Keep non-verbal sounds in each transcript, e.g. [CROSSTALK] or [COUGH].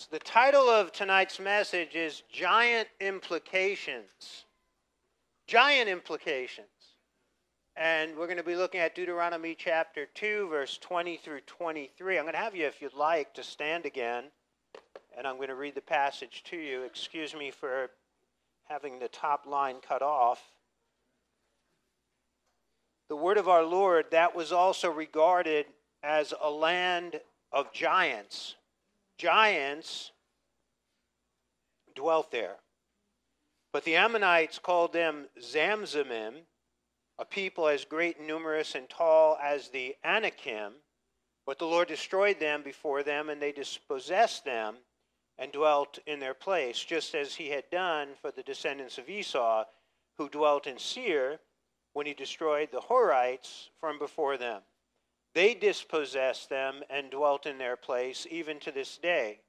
So the title of tonight's message is Giant Implications. Giant Implications. And we're going to be looking at Deuteronomy chapter 2, verse 20 through 23. I'm going to have you, if you'd like, to stand again. And I'm going to read the passage to you. Excuse me for having the top line cut off. The word of our Lord, that was also regarded as a land of giants. Giants dwelt there. But the Ammonites called them Zamzummim, a people as great and numerous and tall as the Anakim. But the Lord destroyed them before them, and they dispossessed them and dwelt in their place, just as he had done for the descendants of Esau, who dwelt in Seir when he destroyed the Horites from before them. They dispossessed them and dwelt in their place, even to this day.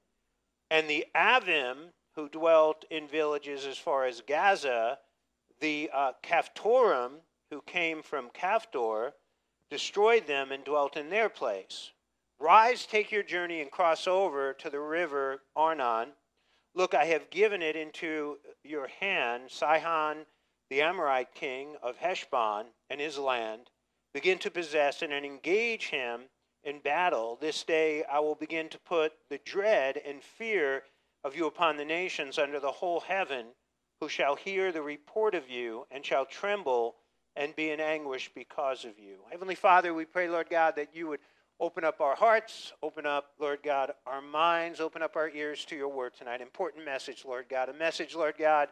And the Avim, who dwelt in villages as far as Gaza, the uh, who came from Caphtor, destroyed them and dwelt in their place. Rise, take your journey, and cross over to the river Arnon. Look, I have given it into your hand, Sihon, the Amorite king of Heshbon, and his land begin to possess and engage him in battle. This day I will begin to put the dread and fear of you upon the nations under the whole heaven, who shall hear the report of you and shall tremble and be in anguish because of you. Heavenly Father, we pray, Lord God, that you would open up our hearts, open up, Lord God, our minds, open up our ears to your word tonight. Important message, Lord God. A message, Lord God,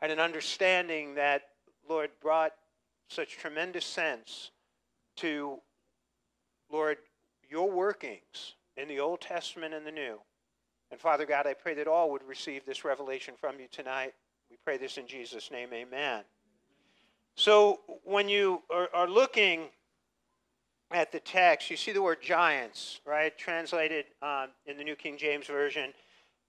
and an understanding that, Lord, brought such tremendous sense to, Lord, your workings in the Old Testament and the New. And Father God, I pray that all would receive this revelation from you tonight. We pray this in Jesus' name, amen. So when you are, are looking at the text, you see the word giants, right? Translated um, in the New King James Version.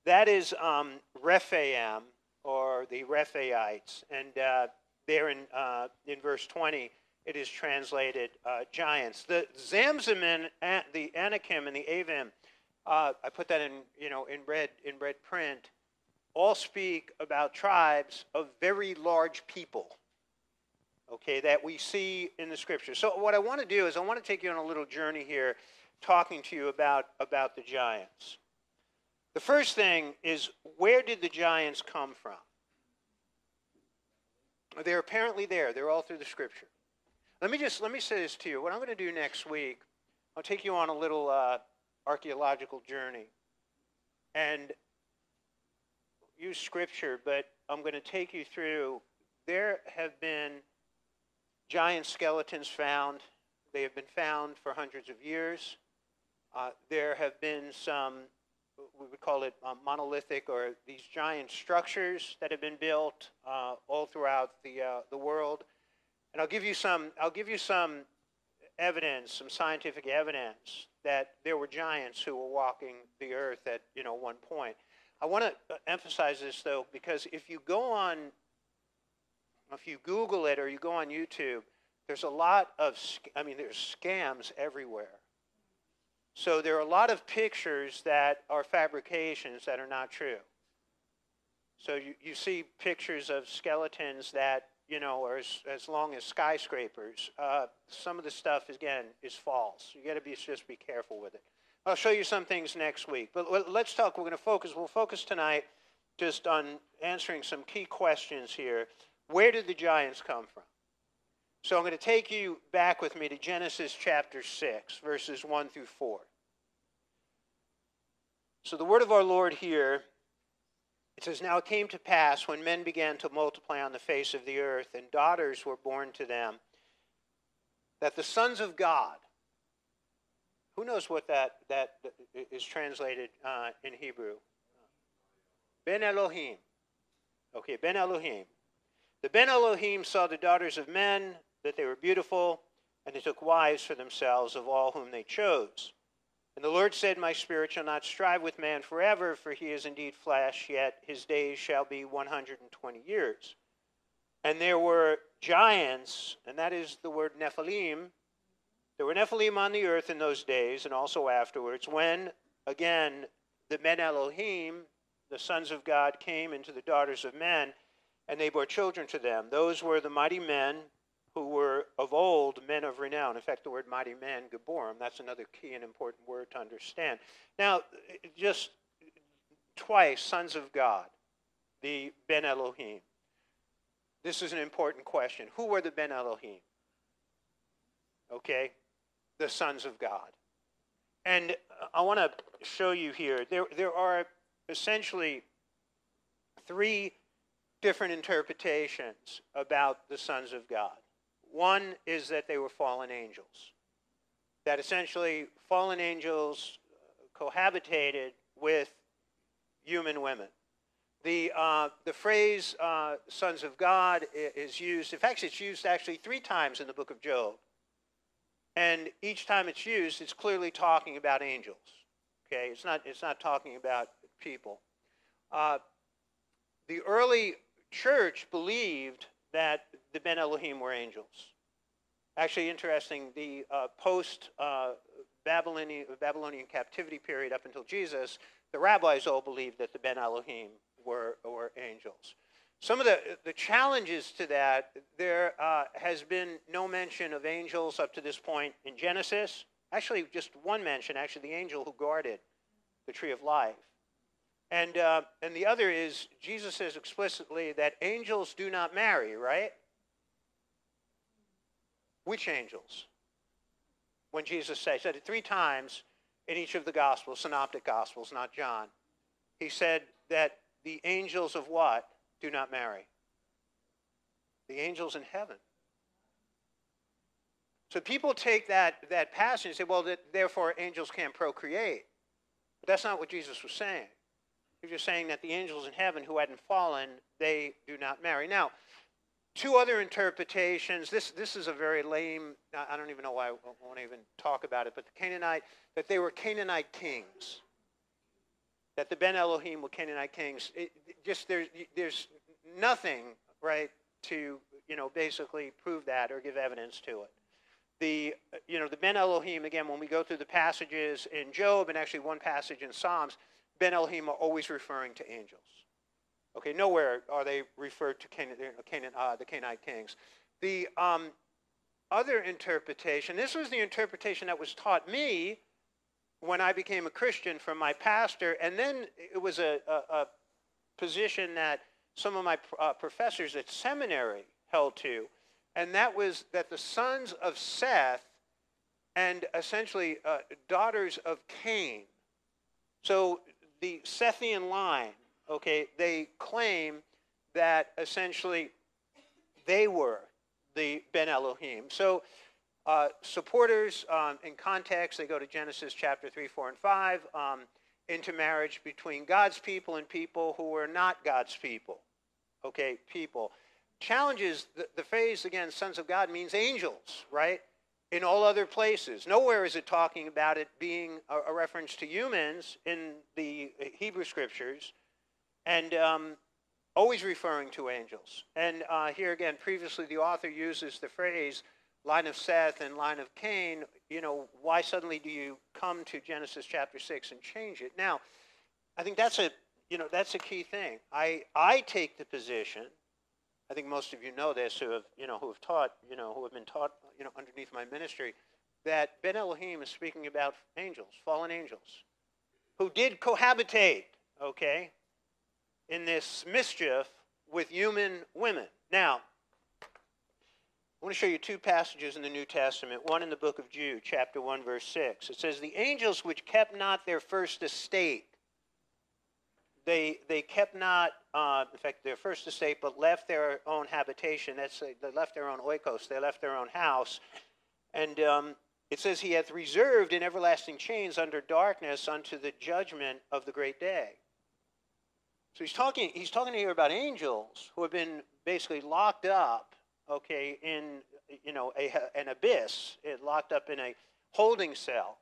That is um, Rephaim, or the Rephaites. And uh, there in, uh, in verse 20, it is translated uh, giants. The Zamzim and the Anakim and the Avim, uh, I put that in, you know, in red, in red print, all speak about tribes of very large people, okay, that we see in the scripture. So what I want to do is I want to take you on a little journey here talking to you about, about the giants. The first thing is where did the giants come from? They're apparently there. They're all through the scripture. Let me just let me say this to you. What I'm going to do next week, I'll take you on a little uh, archaeological journey, and use scripture. But I'm going to take you through. There have been giant skeletons found. They have been found for hundreds of years. Uh, there have been some, we would call it uh, monolithic or these giant structures that have been built uh, all throughout the, uh, the world. And I'll give you some, I'll give you some evidence, some scientific evidence that there were giants who were walking the earth at, you know, one point. I want to emphasize this though, because if you go on, if you Google it or you go on YouTube, there's a lot of, I mean, there's scams everywhere. So there are a lot of pictures that are fabrications that are not true. So you, you see pictures of skeletons that you know, or as, as long as skyscrapers. Uh, some of the stuff, again, is false. You got to be just be careful with it. I'll show you some things next week. But let's talk. We're going to focus. We'll focus tonight just on answering some key questions here. Where did the giants come from? So I'm going to take you back with me to Genesis chapter 6, verses 1 through 4. So the word of our Lord here it says, Now it came to pass when men began to multiply on the face of the earth, and daughters were born to them, that the sons of God, who knows what that, that is translated uh, in Hebrew? Ben Elohim. Okay, Ben Elohim. The Ben Elohim saw the daughters of men, that they were beautiful, and they took wives for themselves of all whom they chose. And the Lord said, My spirit shall not strive with man forever, for he is indeed flesh, yet his days shall be 120 years. And there were giants, and that is the word Nephilim. There were Nephilim on the earth in those days and also afterwards, when, again, the Ben Elohim, the sons of God, came into the daughters of men, and they bore children to them. Those were the mighty men who were of old men of renown. In fact, the word mighty man, Gibborim, that's another key and important word to understand. Now, just twice, sons of God, the Ben Elohim. This is an important question. Who were the Ben Elohim? Okay, the sons of God. And I want to show you here, there, there are essentially three different interpretations about the sons of God. One is that they were fallen angels, that essentially fallen angels cohabitated with human women. The, uh, the phrase uh, sons of God is used, in fact, it's used actually three times in the book of Job. And each time it's used, it's clearly talking about angels. Okay, it's not, it's not talking about people. Uh, the early church believed that the Ben Elohim were angels. Actually, interesting, the uh, post uh, Babylonian, Babylonian captivity period up until Jesus, the rabbis all believed that the Ben Elohim were, were angels. Some of the, the challenges to that, there uh, has been no mention of angels up to this point in Genesis. Actually, just one mention, actually, the angel who guarded the tree of life. And, uh, and the other is, Jesus says explicitly that angels do not marry, right? Which angels? When Jesus said, said it three times in each of the Gospels, synoptic Gospels, not John. He said that the angels of what? do not marry. The angels in heaven. So people take that, that passage and say, well, that, therefore angels can't procreate. But that's not what Jesus was saying. He was just saying that the angels in heaven who hadn't fallen, they do not marry. Now, two other interpretations. This, this is a very lame, I don't even know why I want to even talk about it, but the Canaanite, that they were Canaanite kings that the Ben Elohim were Canaanite kings. It, just there's there's nothing right to you know basically prove that or give evidence to it. The you know the Ben Elohim again when we go through the passages in Job and actually one passage in Psalms, Ben Elohim are always referring to angels. Okay, nowhere are they referred to Canaan, Canaan uh, the Canaanite kings. The um, other interpretation, this was the interpretation that was taught me when I became a Christian from my pastor, and then it was a, a, a position that some of my uh, professors at seminary held to, and that was that the sons of Seth and essentially uh, daughters of Cain. So the Sethian line, okay, they claim that essentially they were the Ben Elohim. So uh, supporters um, in context, they go to Genesis chapter 3, 4, and 5, um, into marriage between God's people and people who were not God's people. Okay, people. Challenges, the, the phrase, again, sons of God means angels, right? In all other places. Nowhere is it talking about it being a, a reference to humans in the Hebrew scriptures, and um, always referring to angels. And uh, here again, previously, the author uses the phrase, line of Seth and line of Cain, you know, why suddenly do you come to Genesis chapter 6 and change it? Now, I think that's a, you know, that's a key thing. I, I take the position, I think most of you know this who have, you know, who have taught, you know, who have been taught, you know, underneath my ministry, that Ben Elohim is speaking about angels, fallen angels, who did cohabitate, okay, in this mischief with human women. Now, I want to show you two passages in the New Testament, one in the book of Jude, chapter 1, verse 6. It says, The angels which kept not their first estate, they, they kept not, uh, in fact, their first estate, but left their own habitation. That's, they left their own oikos, they left their own house. And um, it says, He hath reserved in everlasting chains under darkness unto the judgment of the great day. So he's talking, he's talking here about angels who have been basically locked up okay, in you know a, an abyss, eh, locked up in a holding cell,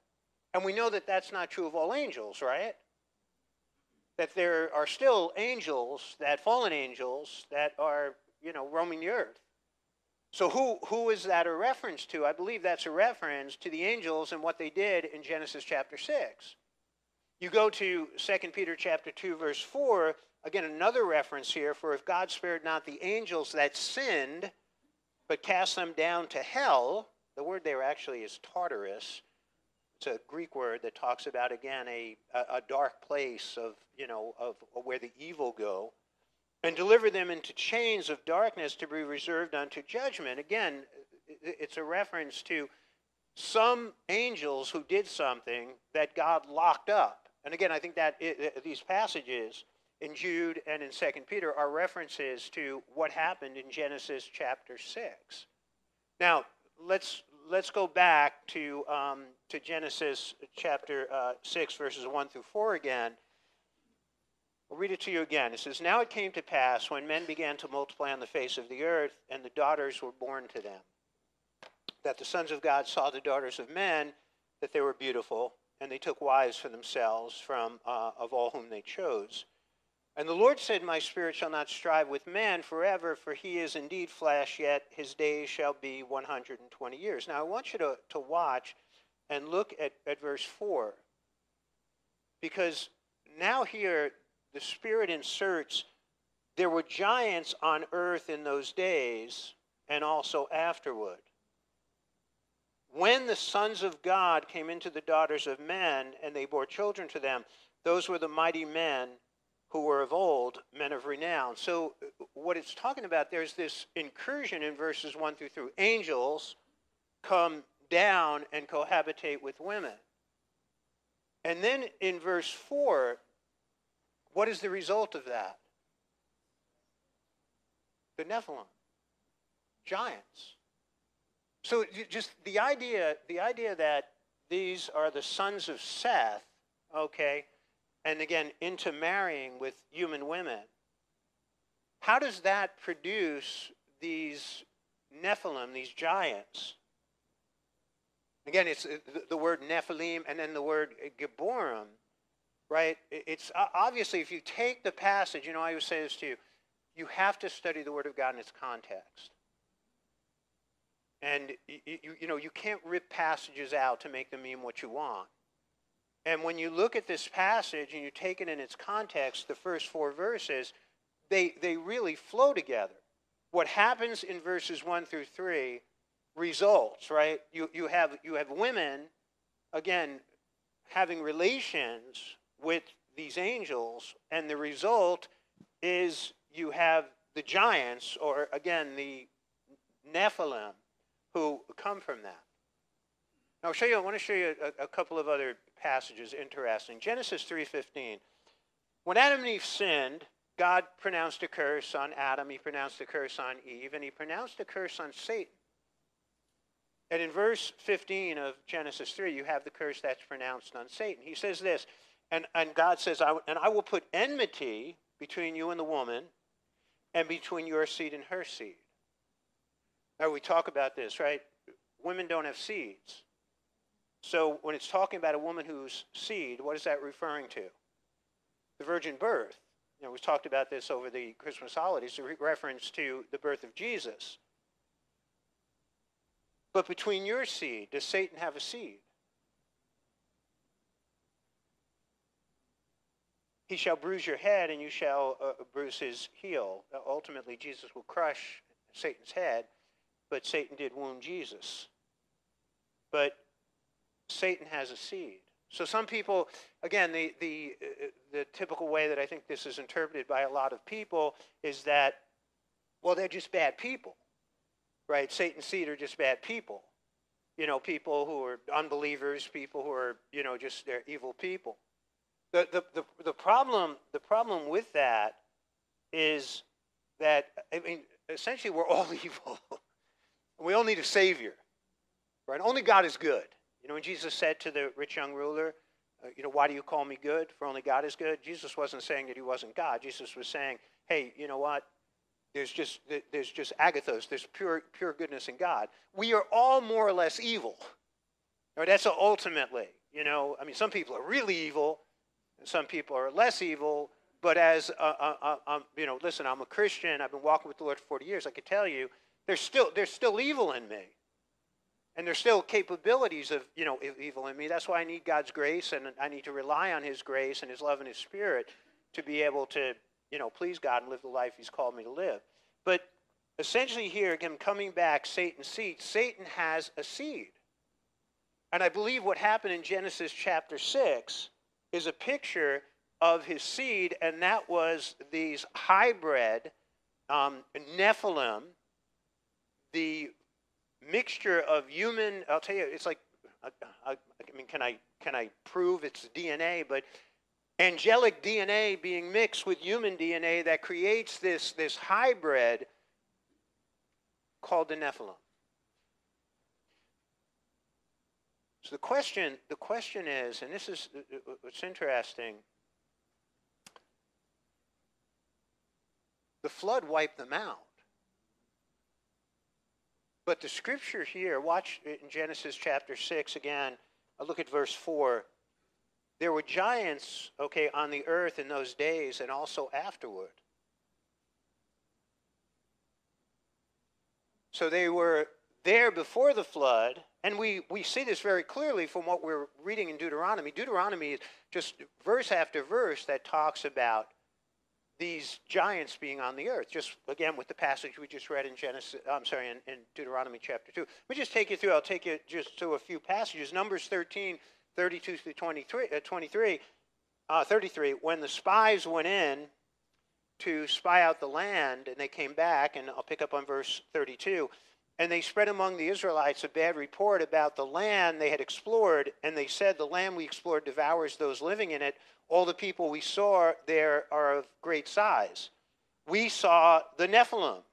and we know that that's not true of all angels, right? That there are still angels, that fallen angels, that are you know roaming the earth. So who who is that a reference to? I believe that's a reference to the angels and what they did in Genesis chapter six. You go to 2 Peter chapter 2 verse 4, again another reference here for if God spared not the angels that sinned but cast them down to hell, the word there actually is Tartarus. It's a Greek word that talks about again a, a dark place of, you know, of, of where the evil go and deliver them into chains of darkness to be reserved unto judgment. Again, it's a reference to some angels who did something that God locked up. And again, I think that it, these passages in Jude and in Second Peter are references to what happened in Genesis chapter 6. Now, let's, let's go back to, um, to Genesis chapter uh, 6, verses 1 through 4 again. I'll read it to you again. It says, Now it came to pass when men began to multiply on the face of the earth, and the daughters were born to them, that the sons of God saw the daughters of men, that they were beautiful, and they took wives for themselves from uh, of all whom they chose. And the Lord said, My spirit shall not strive with man forever, for he is indeed flesh, yet his days shall be 120 years. Now I want you to, to watch and look at, at verse 4. Because now here the Spirit inserts there were giants on earth in those days and also afterward. When the sons of God came into the daughters of men and they bore children to them, those were the mighty men who were of old, men of renown. So, uh, what it's talking about, there's this incursion in verses 1 through 3. Angels come down and cohabitate with women. And then in verse 4, what is the result of that? The Nephilim, giants. So just the idea, the idea that these are the sons of Seth, okay, and again into marrying with human women. How does that produce these Nephilim, these giants? Again, it's uh, the word Nephilim and then the word Gibborim right? It's obviously, if you take the passage, you know, I always say this to you, you have to study the Word of God in its context. And, you, you know, you can't rip passages out to make them mean what you want. And when you look at this passage and you take it in its context, the first four verses, they, they really flow together. What happens in verses 1 through 3 results, right? You, you, have, you have women, again, having relations with these angels, and the result is you have the giants, or again, the Nephilim, who come from that. Now, I'll show you, I want to show you a, a couple of other passages interesting. Genesis 3.15. When Adam and Eve sinned, God pronounced a curse on Adam, he pronounced a curse on Eve, and he pronounced a curse on Satan. And in verse 15 of Genesis 3, you have the curse that's pronounced on Satan. He says this and, and God says, I, and I will put enmity between you and the woman, and between your seed and her seed. We talk about this, right? Women don't have seeds. So, when it's talking about a woman whose seed, what is that referring to? The virgin birth. You know, we've talked about this over the Christmas holidays, a reference to the birth of Jesus. But between your seed, does Satan have a seed? He shall bruise your head, and you shall uh, bruise his heel. Uh, ultimately, Jesus will crush Satan's head, but Satan did wound Jesus. But Satan has a seed. So some people, again, the, the, uh, the typical way that I think this is interpreted by a lot of people is that, well, they're just bad people, right? Satan's seed are just bad people. You know, people who are unbelievers, people who are, you know, just they're evil people. The, the, the, the, problem, the problem with that is that, I mean, essentially we're all [LAUGHS] evil. We all need a savior, right? Only God is good. You know, when Jesus said to the rich young ruler, uh, you know, why do you call me good? For only God is good. Jesus wasn't saying that he wasn't God. Jesus was saying, hey, you know what? There's just there's just agathos. There's pure pure goodness in God. We are all more or less evil. Right? That's ultimately, you know. I mean, some people are really evil, some people are less evil, but as a, a, um, you know, listen, I'm a Christian. I've been walking with the Lord for 40 years. I can tell you, there's still there's still evil in me. And there's still capabilities of, you know, evil in me. That's why I need God's grace and I need to rely on his grace and his love and his spirit to be able to, you know, please God and live the life he's called me to live. But essentially here, again, coming back, Satan's seed, Satan has a seed. And I believe what happened in Genesis chapter 6 is a picture of his seed, and that was these hybrid um, Nephilim, the mixture of human. I'll tell you, it's like, I, I, I mean, can I can I prove it's DNA? But angelic DNA being mixed with human DNA that creates this this hybrid called the Nephilim. So the question, the question is, and this is what's interesting. The flood wiped them out. But the scripture here, watch in Genesis chapter 6 again, I look at verse 4. There were giants, okay, on the earth in those days and also afterward. So they were there before the flood, and we, we see this very clearly from what we're reading in Deuteronomy. Deuteronomy is just verse after verse that talks about these giants being on the earth. Just again with the passage we just read in Genesis, I'm sorry, in, in Deuteronomy chapter 2. Let me just take you through, I'll take you just to a few passages. Numbers 13, 32 through 23, uh, 23 uh, 33. When the spies went in to spy out the land and they came back, and I'll pick up on verse 32 and they spread among the Israelites a bad report about the land they had explored, and they said, The land we explored devours those living in it. All the people we saw there are of great size. We saw the Nephilim.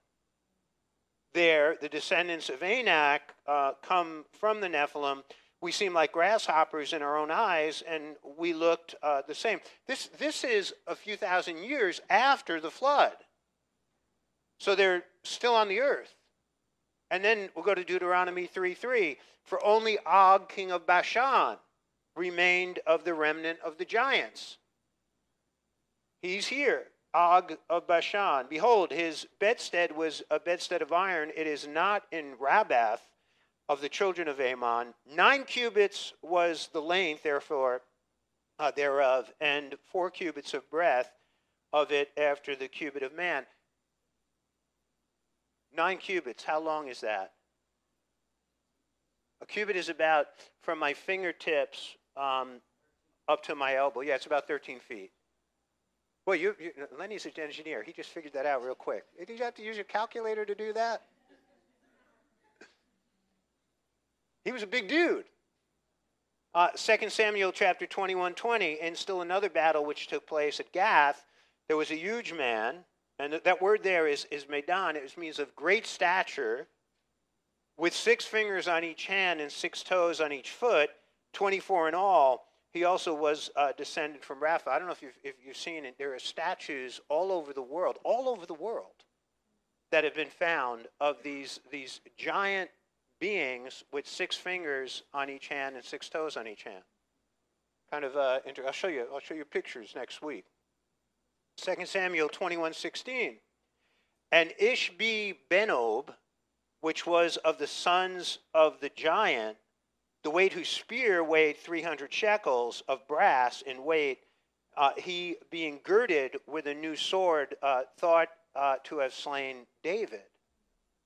There, the descendants of Anak uh, come from the Nephilim. We seem like grasshoppers in our own eyes, and we looked uh, the same. This, this is a few thousand years after the flood. So they're still on the earth. And then we'll go to Deuteronomy 3 3. For only Og, king of Bashan, remained of the remnant of the giants. He's here, Og of Bashan. Behold, his bedstead was a bedstead of iron. It is not in Rabbath of the children of Ammon. Nine cubits was the length, therefore, uh, thereof, and four cubits of breadth of it after the cubit of man. Nine cubits, how long is that? A cubit is about from my fingertips um, up to my elbow. Yeah, it's about 13 feet. Well, you, you, Lenny's an engineer. He just figured that out real quick. Did you have to use your calculator to do that? he was a big dude. Uh, 2 Samuel chapter 21 20, and still another battle which took place at Gath. There was a huge man and that word there is, is medan. It means of great stature, with six fingers on each hand and six toes on each foot, 24 in all. He also was uh, descended from Rapha. I don't know if you've, if you've seen it. There are statues all over the world, all over the world, that have been found of these, these giant beings with six fingers on each hand and six toes on each hand. Kind of, uh, inter- I'll show you. I'll show you pictures next week. 2 Samuel 21:16. And Ishbi Benob, which was of the sons of the giant, the weight whose spear weighed 300 shekels of brass in weight, uh, he being girded with a new sword, uh, thought uh, to have slain David.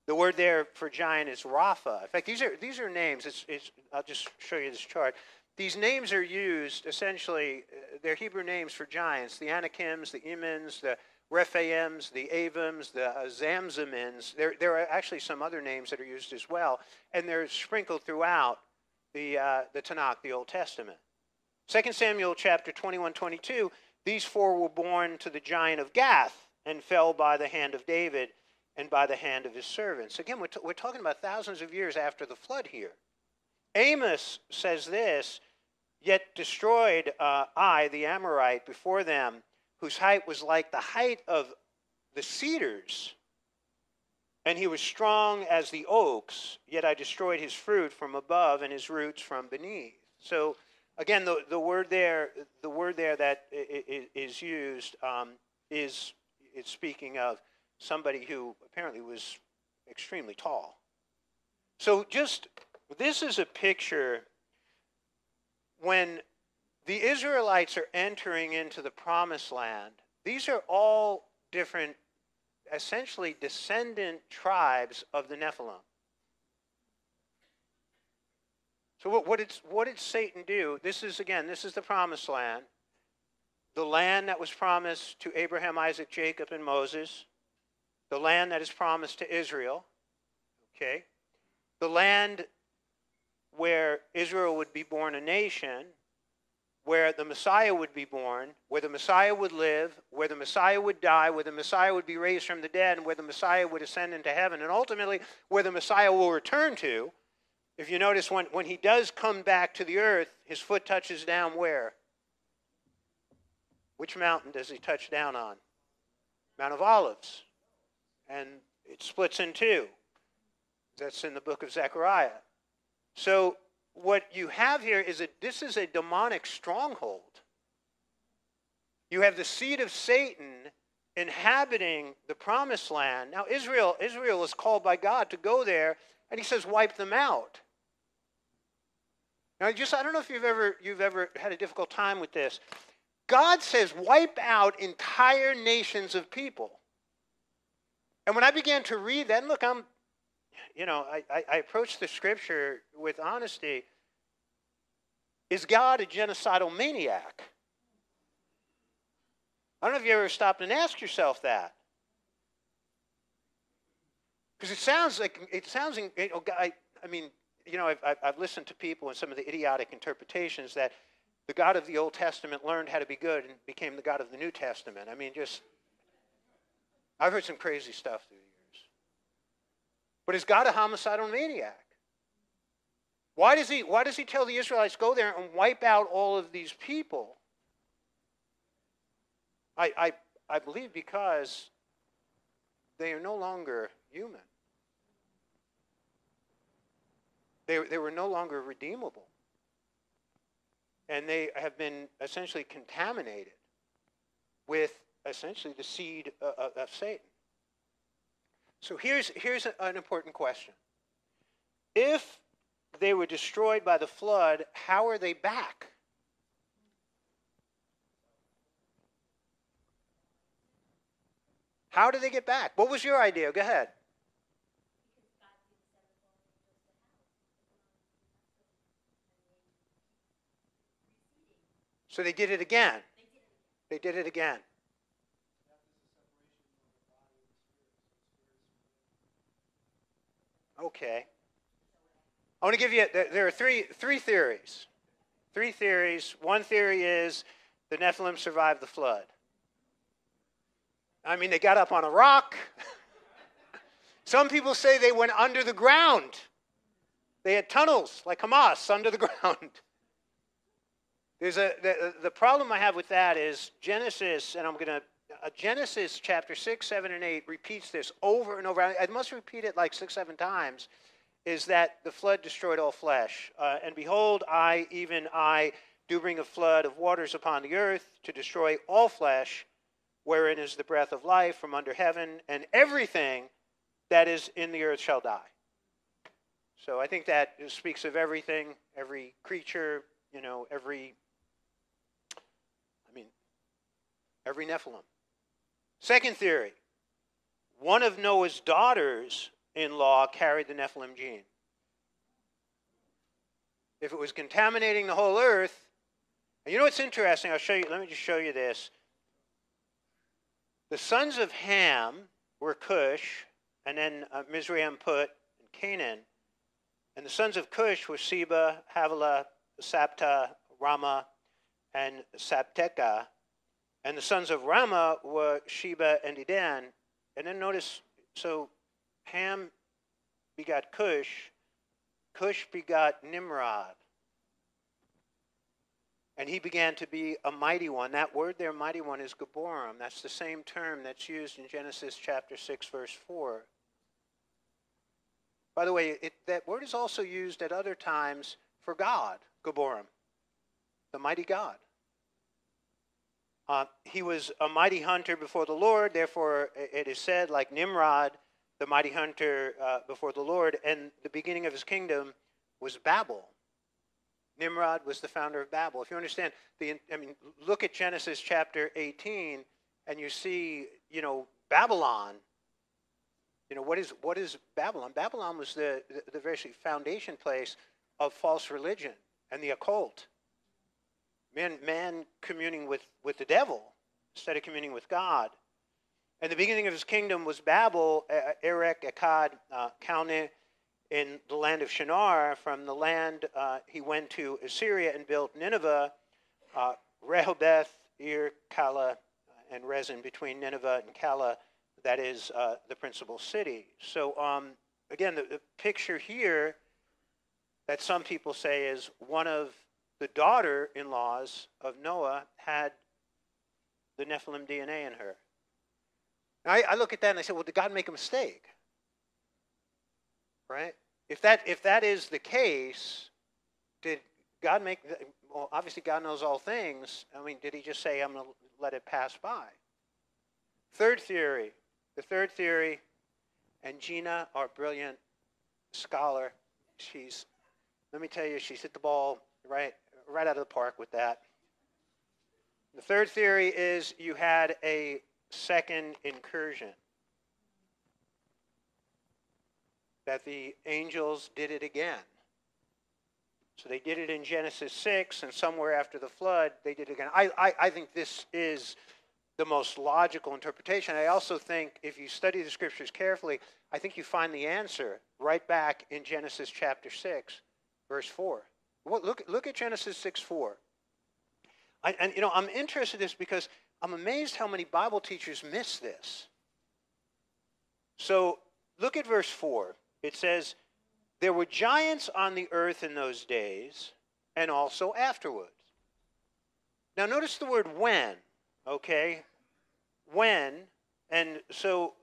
The word there for giant is Rapha. In fact, these are, these are names. It's, it's, I'll just show you this chart. These names are used essentially, they're Hebrew names for giants the Anakims, the Emins, the Rephaims, the Avims, the uh, Zamzamins. There, there are actually some other names that are used as well, and they're sprinkled throughout the, uh, the Tanakh, the Old Testament. 2 Samuel chapter 21 22, these four were born to the giant of Gath and fell by the hand of David and by the hand of his servants. Again, we're, t- we're talking about thousands of years after the flood here. Amos says this Yet destroyed uh, I, the Amorite, before them, whose height was like the height of the cedars. And he was strong as the oaks, yet I destroyed his fruit from above and his roots from beneath. So, again, the, the word there, the word there that is used um, is, is speaking of somebody who apparently was extremely tall. So, just This is a picture when the Israelites are entering into the promised land. These are all different, essentially descendant tribes of the Nephilim. So what, what, what did Satan do? This is, again, this is the promised land. The land that was promised to Abraham, Isaac, Jacob, and Moses. The land that is promised to Israel. Okay? The land where Israel would be born a nation, where the Messiah would be born, where the Messiah would live, where the Messiah would die, where the Messiah would be raised from the dead, and where the Messiah would ascend into heaven, and ultimately where the Messiah will return to if you notice, when, when he does come back to the earth, his foot touches down where? Which mountain does he touch down on? Mount of Olives. And it splits in two. That's in the book of Zechariah. So what you have here is that this is a demonic stronghold. You have the seed of Satan inhabiting the promised land. Now Israel Israel is called by God to go there and he says wipe them out. Now, just I don't know if you've ever you've ever had a difficult time with this. God says, wipe out entire nations of people. And when I began to read that, look, I'm, you know, I, I, I approach the scripture with honesty. Is God a genocidal maniac? I don't know if you ever stopped and asked yourself that. Because it sounds like it sounds. You know, I, I mean, you know, I've, I've listened to people and some of the idiotic interpretations that the God of the Old Testament learned how to be good and became the God of the New Testament. I mean, just, I've heard some crazy stuff through. But is God a homicidal maniac? Why does he, why does he tell the Israelites, go there and wipe out all of these people? I, I, I believe because they are no longer human. They, they were no longer redeemable. And they have been essentially contaminated with essentially the seed of, of Satan. So here's, here's an important question. If they were destroyed by the flood, how are they back? How do they get back? What was your idea? Go ahead. So they did it again. They did it again. Okay. I want to give you, there are three, three theories. Three theories. One theory is the Nephilim survived the flood. I mean, they got up on a rock. [LAUGHS] Some people say they went under the ground. They had tunnels like Hamas under the [LAUGHS] ground. There's a, the, the problem I have with that is Genesis, and I'm going to, Genesis chapter 6, 7, and 8 repeats this over and over. I must repeat it like six, seven times. Is that the flood destroyed all flesh. Uh, and behold, I, even I, do bring a flood of waters upon the earth to destroy all flesh, wherein is the breath of life from under heaven, and everything that is in the earth shall die. So I think that speaks of everything, every creature, you know, every I mean, every Nephilim. Second theory one of Noah's daughters in law carried the Nephilim gene. If it was contaminating the whole earth, and you know what's interesting? I'll show you, let me just show you this. The sons of Ham were Cush, and then uh, Mizraim, Put, and Canaan. And the sons of Cush were Seba, Havilah, Sabta, Rama, and Sabteka. And the sons of Rama were Sheba and Dedan. And then notice, so Ham begot Cush, Cush begot Nimrod. And he began to be a mighty one. That word there, mighty one, is Gibborim. That's the same term that's used in Genesis chapter 6, verse 4. By the way, it, that word is also used at other times for God, Gibborim, the mighty God. Uh, he was a mighty hunter before the Lord, therefore, it is said, like Nimrod, the mighty hunter uh, before the Lord, and the beginning of his kingdom was Babel. Nimrod was the founder of Babel. If you understand the, I mean, look at Genesis chapter 18, and you see, you know, Babylon. You know, what is what is Babylon? Babylon was the the, the very foundation place of false religion and the occult. Man, man communing with, with the devil instead of communing with God. And the beginning of his kingdom was Babel, Erech, Akkad, uh, in the land of Shinar. From the land, uh, he went to Assyria and built Nineveh, uh, Rehoboth, Ir, Calah, and Resen between Nineveh and Calah. That is uh, the principal city. So, um, again, the, the picture here that some people say is one of the daughter in laws of Noah had the Nephilim DNA in her. I, I, look at that and I say, well, did God make a mistake? Right? If that, if that is the case, did God make, well, obviously God knows all things. I mean, did he just say, I'm going to let it pass by? Third theory. The third theory, and Gina, our brilliant scholar, she's, let me tell you, she's hit the ball right, right out of the park with that. The third theory is you had a second incursion. That the angels did it again. So they did it in Genesis 6, and somewhere after the flood, they did it again. I, I, I think this is the most logical interpretation. I also think if you study the scriptures carefully, I think you find the answer right back in Genesis chapter 6, verse 4. Look, look at Genesis 6 4. I, and, you know, I'm interested in this because I'm amazed how many Bible teachers miss this. So look at verse 4. It says, There were giants on the earth in those days, and also afterwards. Now, notice the word when, okay? When, and so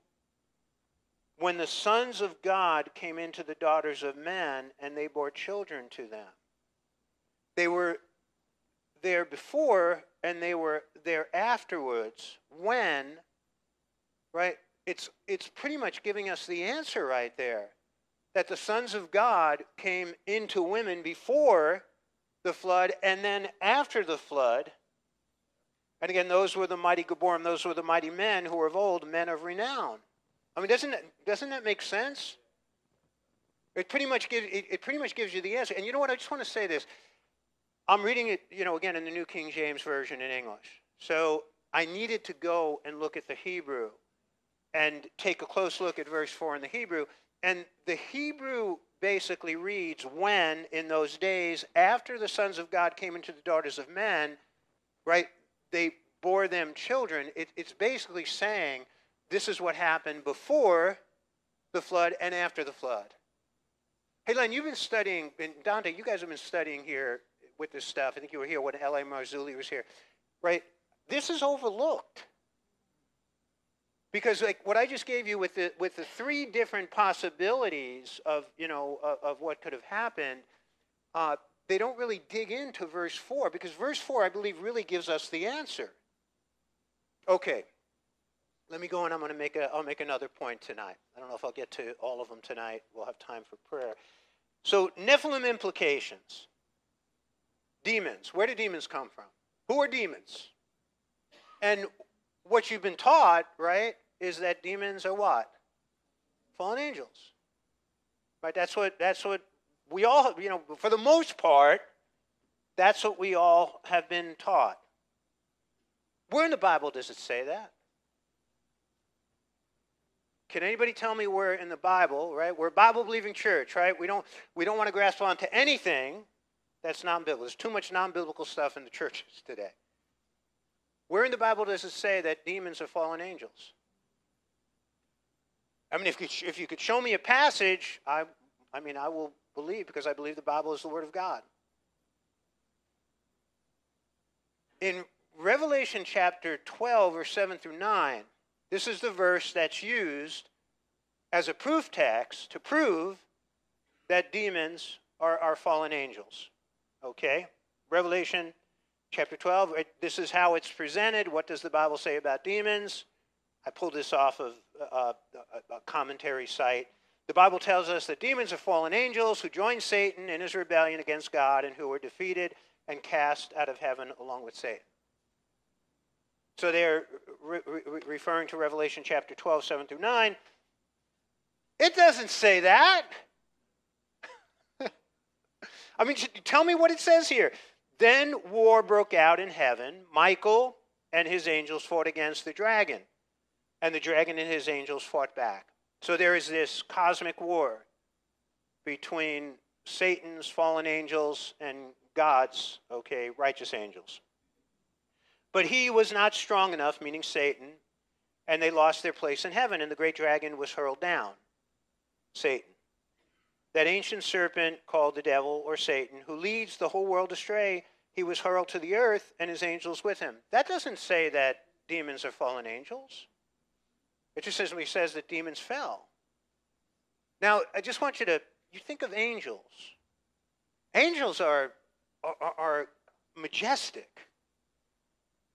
when the sons of God came into the daughters of men, and they bore children to them. They were there before and they were there afterwards when, right? It's, it's pretty much giving us the answer right there. That the sons of God came into women before the flood and then after the flood. And again, those were the mighty Gibborim, those were the mighty men who were of old, men of renown. I mean, doesn't that, doesn't that make sense? It pretty much gives it, it pretty much gives you the answer. And you know what? I just want to say this. I'm reading it, you know, again in the New King James Version in English. So I needed to go and look at the Hebrew and take a close look at verse 4 in the Hebrew. And the Hebrew basically reads when in those days after the sons of God came into the daughters of men, right, they bore them children. It, it's basically saying this is what happened before the flood and after the flood. Hey, Len, you've been studying, and Dante, you guys have been studying here with this stuff. I think you were here when L.A. Marzulli was here, right? This is overlooked. Because like what I just gave you with the, with the three different possibilities of, you know, of, of what could have happened, uh, they don't really dig into verse 4 because verse 4, I believe, really gives us the answer. Okay, let me go and I'm going to make a, I'll make another point tonight. I don't know if I'll get to all of them tonight. We'll have time for prayer. So, Nephilim implications. Demons. Where do demons come from? Who are demons? And what you've been taught, right, is that demons are what? Fallen angels. Right? That's what that's what we all, you know, for the most part, that's what we all have been taught. Where in the Bible does it say that? Can anybody tell me where in the Bible, right? We're a Bible believing church, right? We don't we don't want to grasp onto anything that's non biblical. There's too much non biblical stuff in the churches today. Where in the Bible does it say that demons are fallen angels? I mean, if you, if you could show me a passage, I, I mean, I will believe because I believe the Bible is the Word of God. In Revelation chapter 12, verse 7 through 9, this is the verse that's used as a proof text to prove that demons are, are fallen angels. Okay? Revelation chapter 12, this is how it's presented. What does the Bible say about demons? I pulled this off of uh, a, a commentary site. The Bible tells us that demons are fallen angels who joined Satan in his rebellion against God and who were defeated and cast out of heaven along with Satan. So they're re- re- referring to Revelation chapter 12, 7 through 9. It doesn't say that. I mean, tell me what it says here. Then war broke out in heaven. Michael and his angels fought against the dragon, and the dragon and his angels fought back. So there is this cosmic war between Satan's fallen angels and God's, okay, righteous angels. But he was not strong enough, meaning Satan, and they lost their place in heaven, and the great dragon was hurled down. Satan. That ancient serpent called the devil or Satan, who leads the whole world astray, he was hurled to the earth and his angels with him. That doesn't say that demons are fallen angels. It just simply says that demons fell. Now, I just want you to you think of angels. Angels are are, are majestic.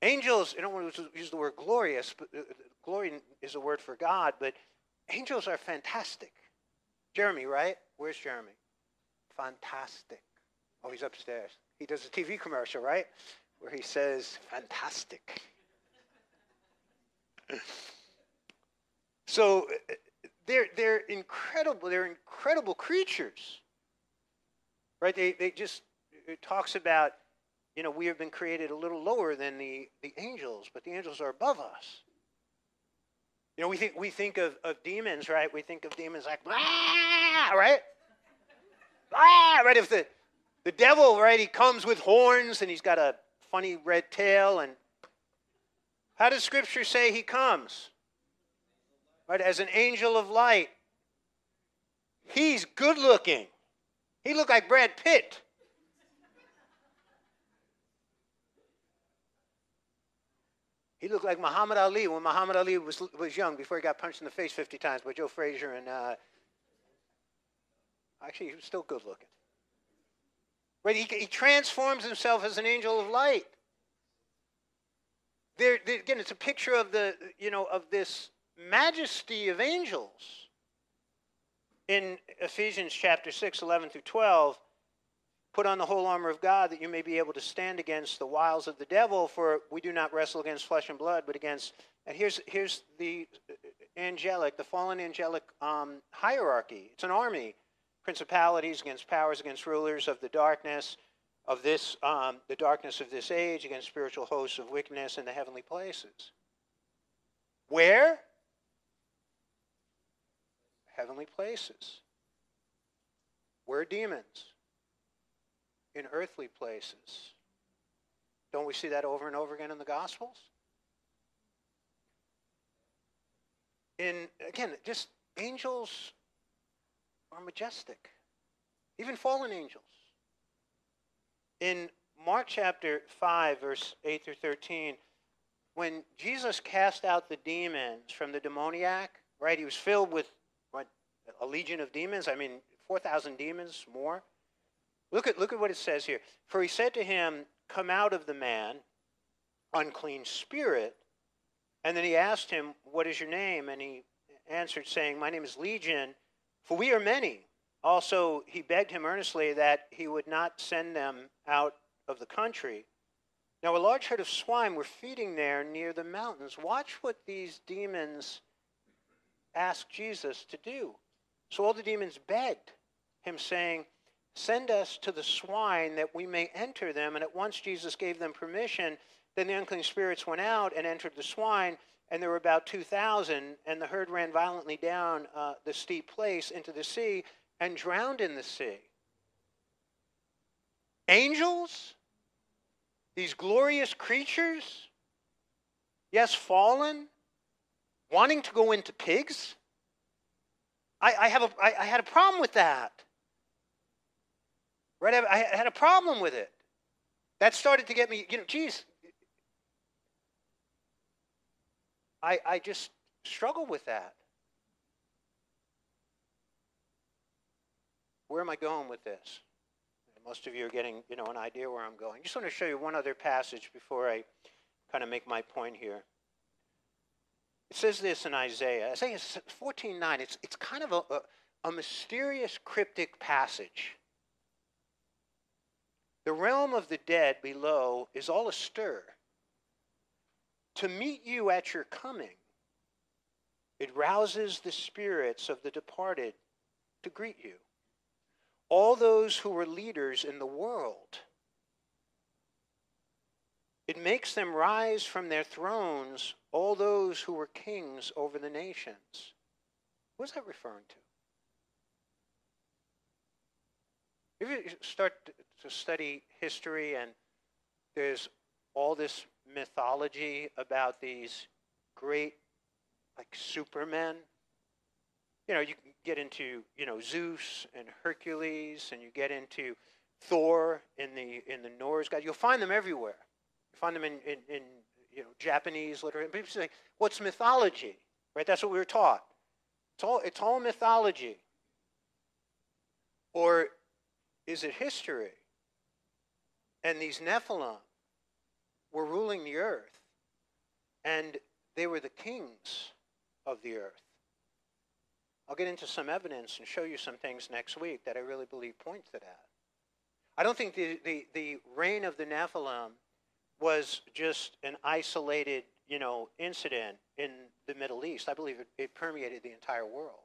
Angels, I don't want to use the word glorious, but uh, glory is a word for God, but angels are fantastic. Jeremy, right? Where's Jeremy? Fantastic. Oh, he's upstairs. He does a TV commercial, right? Where he says, fantastic. so uh, they're, they're incredible. They're incredible creatures. Right? They, they just, uh, it talks about, you know, we have been created a little lower than the, the angels, but the angels are above us. You know, we think, we think of, of demons, right? We think of demons like, ah, right? Ah, right? If the, the devil, right, he comes with horns and he's got a funny red tail. And how does Scripture say he comes? Right, as an angel of light. He's good looking. He looked like Brad Pitt. He looked like Muhammad Ali when Muhammad Ali was, was young before he got punched in the face 50 times by Joe Frazier. And uh, actually, he was still good looking. Right? He, he transforms himself as an angel of light. There, there, again, it's a picture of the, you know, of this majesty of angels. In Ephesians chapter 6, 11 through 12, put on the whole armor of God that you may be able to stand against the wiles of the devil, for we do not wrestle against flesh and blood, but against, and here's, here's the angelic, the fallen angelic um, hierarchy. It's an army principalities, against powers, against rulers of the darkness of this, um, the darkness of this age, against spiritual hosts of wickedness in the heavenly places. Where? Heavenly places. Where demons? In earthly places. Don't we see that over and over again in the Gospels? In, again, just angels are majestic, even fallen angels. In Mark chapter 5, verse 8 through 13, when Jesus cast out the demons from the demoniac, right, he was filled with what, a legion of demons. I mean, 4,000 demons more. Look at, look at what it says here. For he said to him, Come out of the man, unclean spirit. And then he asked him, What is your name? And he answered, saying, My name is Legion for we are many. Also, he begged him earnestly that he would not send them out of the country. Now, a large herd of swine were feeding there near the mountains. Watch what these demons asked Jesus to do. So all the demons begged him, saying, Send us to the swine that we may enter them. And at once Jesus gave them permission. Then the unclean spirits went out and entered the swine and there were about 2,000, and the herd ran violently down uh, the steep place into the sea and drowned in the sea. Angels? These glorious creatures? Yes, fallen? Wanting to go into pigs? I, I have a, I, I had a problem with that. Right? I, had a problem with it. That started to get me, you know, geez, I, I just struggle with that. Where am I going with this? Most of you are getting, you know, an idea where I'm going. I just want to show you one other passage before I kind of make my point here. It says this in Isaiah. Isaiah 14:9. It's it's kind of a, a, a mysterious cryptic passage. The realm of the dead below is all astir. To meet you at your coming, it rouses the spirits of the departed to greet you. All those who were leaders in the world. It makes them rise from their thrones, all those who were kings over the nations. What is that referring to? If you start to study history and there's all this mythology about these great like supermen. You know, you can get into, you know, Zeus and Hercules and you get into Thor in the in the Norse God. You'll find them everywhere. You find them in, in, in you know Japanese literature. People say, what's mythology? Right? That's what we were taught. It's all it's all mythology. Or is it history? And these Nephilim were ruling the earth, and they were the kings of the earth. I'll get into some evidence and show you some things next week that I really believe point to that. I don't think the, the, the reign of the Nephilim was just an isolated, you know, incident in the Middle East. I believe it, it permeated the entire world.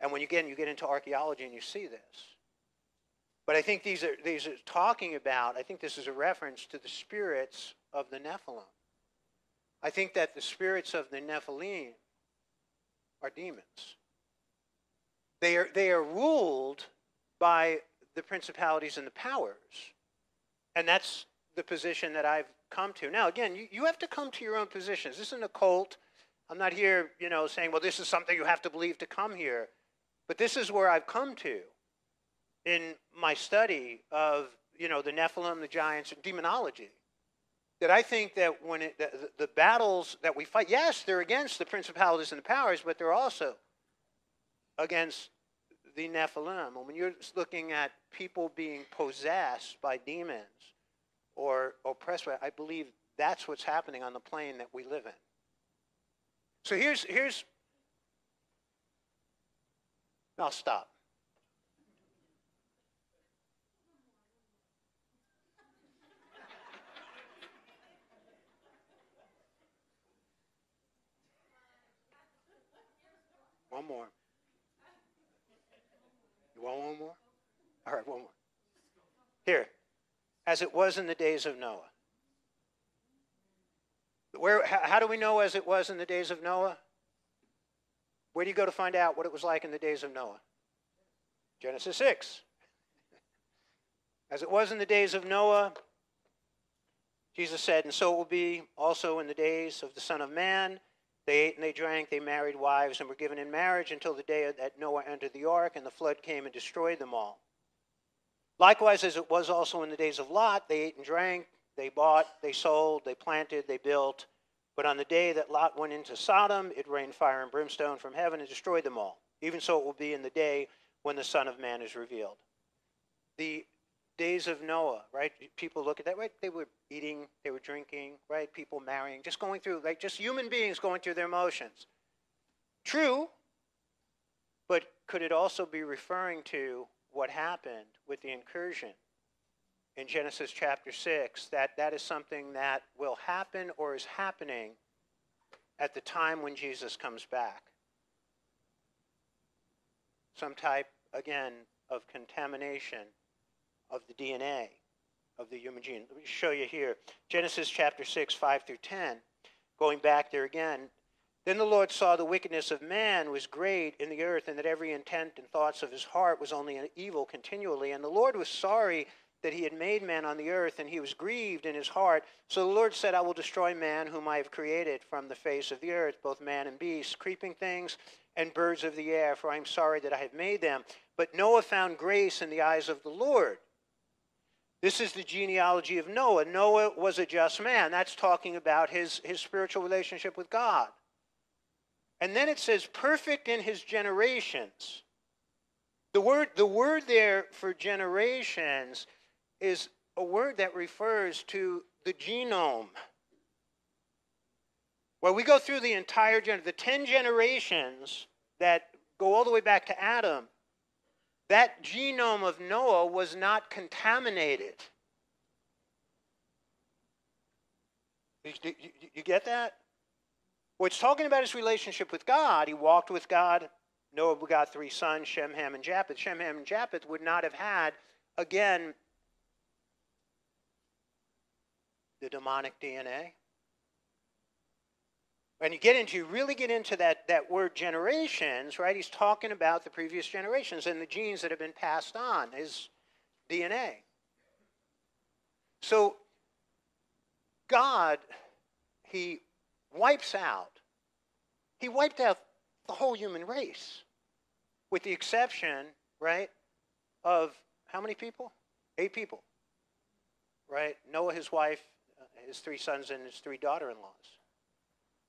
And when you get, you get into archaeology and you see this. But I think these are, these are talking about, I think this is a reference to the spirits of the Nephilim. I think that the spirits of the Nephilim are demons. They are, they are ruled by the principalities and the powers. And that's the position that I've come to. Now, again, you, you have to come to your own positions. This isn't a cult. I'm not here, you know, saying, well, this is something you have to believe to come here. But this is where I've come to in my study of you know the Nephilim, the giants, and demonology. That I think that when it, the, the battles that we fight, yes, they're against the principalities and the powers, but they're also against the Nephilim. And when you're looking at people being possessed by demons or oppressed by, I believe that's what's happening on the plane that we live in. So here's here's. I'll stop. One more. You want one more? All right, one more. Here. As it was in the days of Noah. Where, how do we know as it was in the days of Noah? Where do you go to find out what it was like in the days of Noah? Genesis 6. As it was in the days of Noah, Jesus said, and so it will be also in the days of the Son of Man. They ate and they drank, they married wives, and were given in marriage until the day that Noah entered the ark, and the flood came and destroyed them all. Likewise, as it was also in the days of Lot, they ate and drank, they bought, they sold, they planted, they built. But on the day that Lot went into Sodom, it rained fire and brimstone from heaven and destroyed them all. Even so, it will be in the day when the Son of Man is revealed. The days of Noah, right? People look at that, right? They were eating, they were drinking, right? People marrying, just going through, like just human beings going through their motions. True, but could it also be referring to what happened with the incursion in Genesis chapter 6? That that is something that will happen or is happening at the time when Jesus comes back. Some type, again, of contamination of the DNA of the human gene. Let me show you here. Genesis chapter 6, 5 through 10. Going back there again. Then the Lord saw the wickedness of man was great in the earth, and that every intent and thoughts of his heart was only evil continually. And the Lord was sorry that he had made man on the earth, and he was grieved in his heart. So the Lord said, I will destroy man whom I have created from the face of the earth, both man and beast, creeping things and birds of the air, for I am sorry that I have made them. But Noah found grace in the eyes of the Lord. This is the genealogy of Noah. Noah was a just man. That's talking about his, his spiritual relationship with God. And then it says, perfect in his generations. The word, the word there for generations is a word that refers to the genome. Well, we go through the entire, gen- the 10 generations that go all the way back to Adam, that genome of Noah was not contaminated. You, you, you, get that? Well, it's talking about his relationship with God. He walked with God. Noah begot three sons, Shem, Ham, and Japheth. Shem, Ham, and Japheth would not have had, again, the demonic DNA. When you get into, you really get into that, that word generations, right? He's talking about the previous generations and the genes that have been passed on, his DNA. So, God, he wipes out, he wiped out the whole human race, with the exception, right, of how many people? Eight people, right? Noah, his wife, uh, his three sons and his three daughter-in-laws.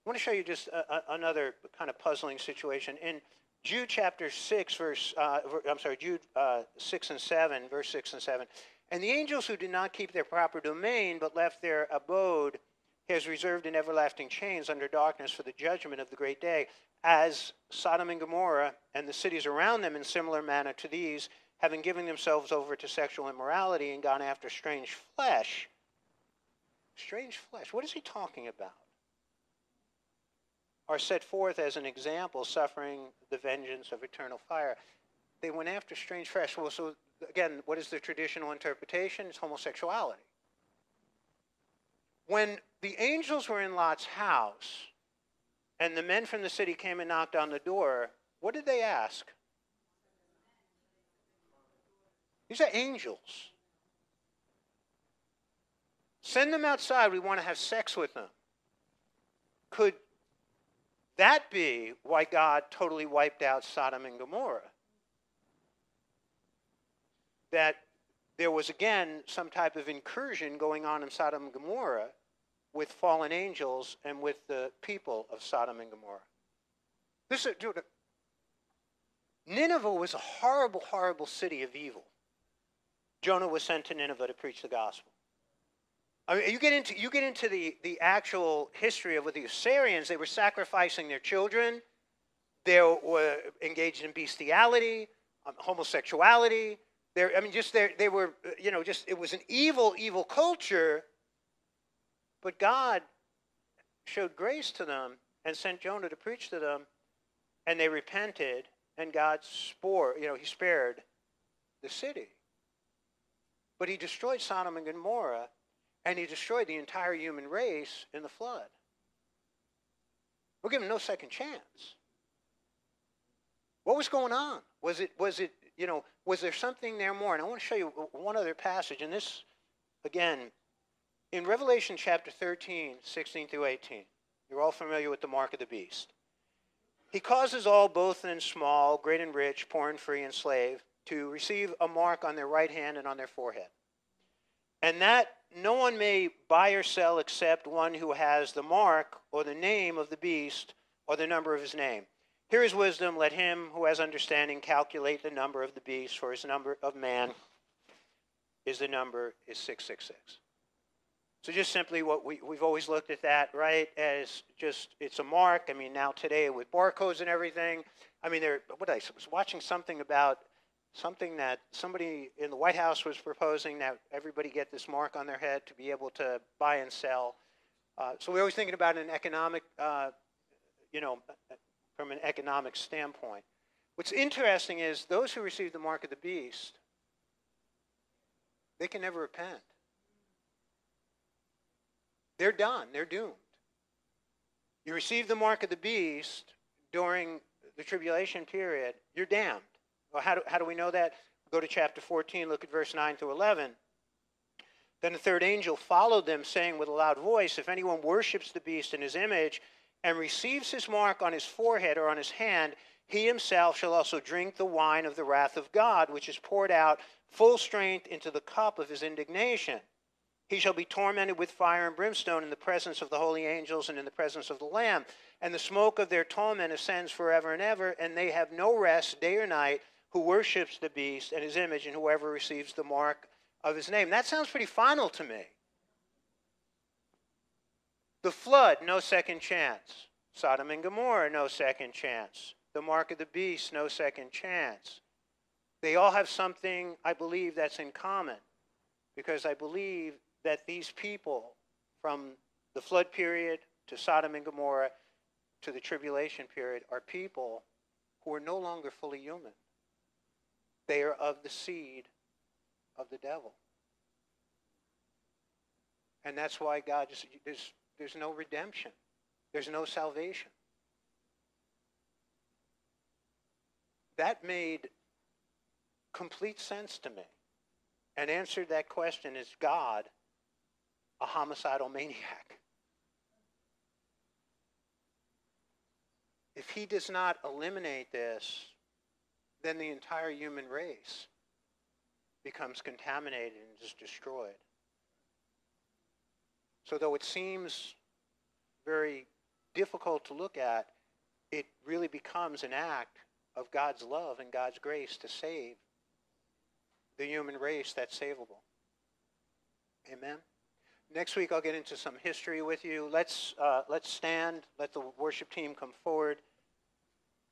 I want to show you just a, a, another kind of puzzling situation. In Jude chapter 6, verse, uh, I'm sorry, Jude uh, 6 and 7, verse 6 and 7. And the angels who did not keep their proper domain, but left their abode, has reserved in everlasting chains under darkness for the judgment of the great day, as Sodom and Gomorrah and the cities around them in similar manner to these, having given themselves over to sexual immorality and gone after strange flesh Strange flesh. What is he talking about? Are set forth as an example, suffering the vengeance of eternal fire. They went after strange flesh. Well, so again, what is the traditional interpretation? It's homosexuality. When the angels were in Lot's house and the men from the city came and knocked on the door, what did they ask? These are angels. Send them outside. We want to have sex with them. Could that be why God totally wiped out Sodom and Gomorrah? That there was again some type of incursion going on in Sodom and Gomorrah with fallen angels and with the people of Sodom and Gomorrah. This is, dude, Nineveh was a horrible, horrible city of evil. Jonah was sent to Nineveh to preach the gospel. I mean, you get into you get into the the actual history of with the Assyrians. They were sacrificing their children. They were engaged in bestiality, um, homosexuality. They, I mean, just they were, you know, just it was an evil, evil culture. But God showed grace to them and sent Jonah to preach to them, and they repented, and God spore, you know, He spared the city. But He destroyed Sodom and Gomorrah and he destroyed the entire human race in the flood. We're him no second chance. What was going on? Was it, was it, you know, was there something there more? And I want to show you one other passage, and this, again, in Revelation chapter 13, 16 through 18. You're all familiar with the mark of the beast. He causes all, both and small, great and rich, poor and free and slave, to receive a mark on their right hand and on their forehead. And that no one may buy or sell except one who has the mark or the name of the beast or the number of his name. Here is wisdom. Let him who has understanding calculate the number of the beast, for his number of man is the number is 666. So just simply what we, we've always looked at that, right, as just it's a mark. I mean, now today with barcodes and everything, I mean, there. What I was watching something about something that somebody in the White House was proposing that everybody get this mark on their head to be able to buy and sell. Uh, so we're always thinking about an economic, uh, you know, from an economic standpoint. What's interesting is those who receive the mark of the beast, they can never repent. They're done. They're doomed. You receive the mark of the beast during the tribulation period, you're damned. Well, how do, how do we know that? Go to chapter 14, look at verse 9 through 11. Then the third angel followed them, saying with a loud voice, If anyone worships the beast in his image and receives his mark on his forehead or on his hand, he himself shall also drink the wine of the wrath of God, which is poured out full strength into the cup of his indignation. He shall be tormented with fire and brimstone in the presence of the holy angels and in the presence of the Lamb. And the smoke of their torment ascends forever and ever, and they have no rest day or night who worships the beast and his image, and whoever receives the mark of his name. That sounds pretty final to me. The flood, no second chance. Sodom and Gomorrah, no second chance. the mark of the beast, no second chance. They all have something, I believe, that's in common because I believe that these people, from the flood period to Sodom and Gomorrah to the tribulation period, are people who are no longer fully human. They are of the seed of the devil. And that's why God just, there's, there's no redemption, there's no salvation. That made complete sense to me and answered that question is God a homicidal maniac? If he does not eliminate this, then the entire human race becomes contaminated and is destroyed. So, though it seems very difficult to look at, it really becomes an act of God's love and God's grace to save the human race that's savable. Amen. Next week, I'll get into some history with you. Let's, uh, let's stand. Let the worship team come forward.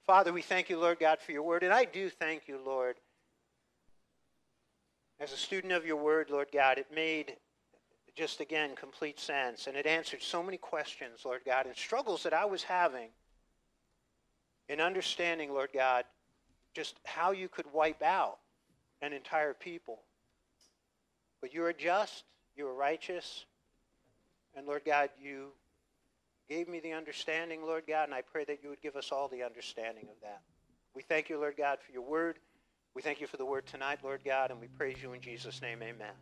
Father, we thank you, Lord God, for your word. And I do thank you, Lord. As a student of your word, Lord God, it made just again complete sense. And it answered so many questions, Lord God, and struggles that I was having in understanding, Lord God, just how you could wipe out an entire people. But you are just, you are righteous, and Lord God, you gave me the understanding, Lord God, and I pray that you would give us all the understanding of that. We thank you, Lord God, for your word. We thank you for the word tonight, Lord God, and we praise you in Jesus' name. Amen.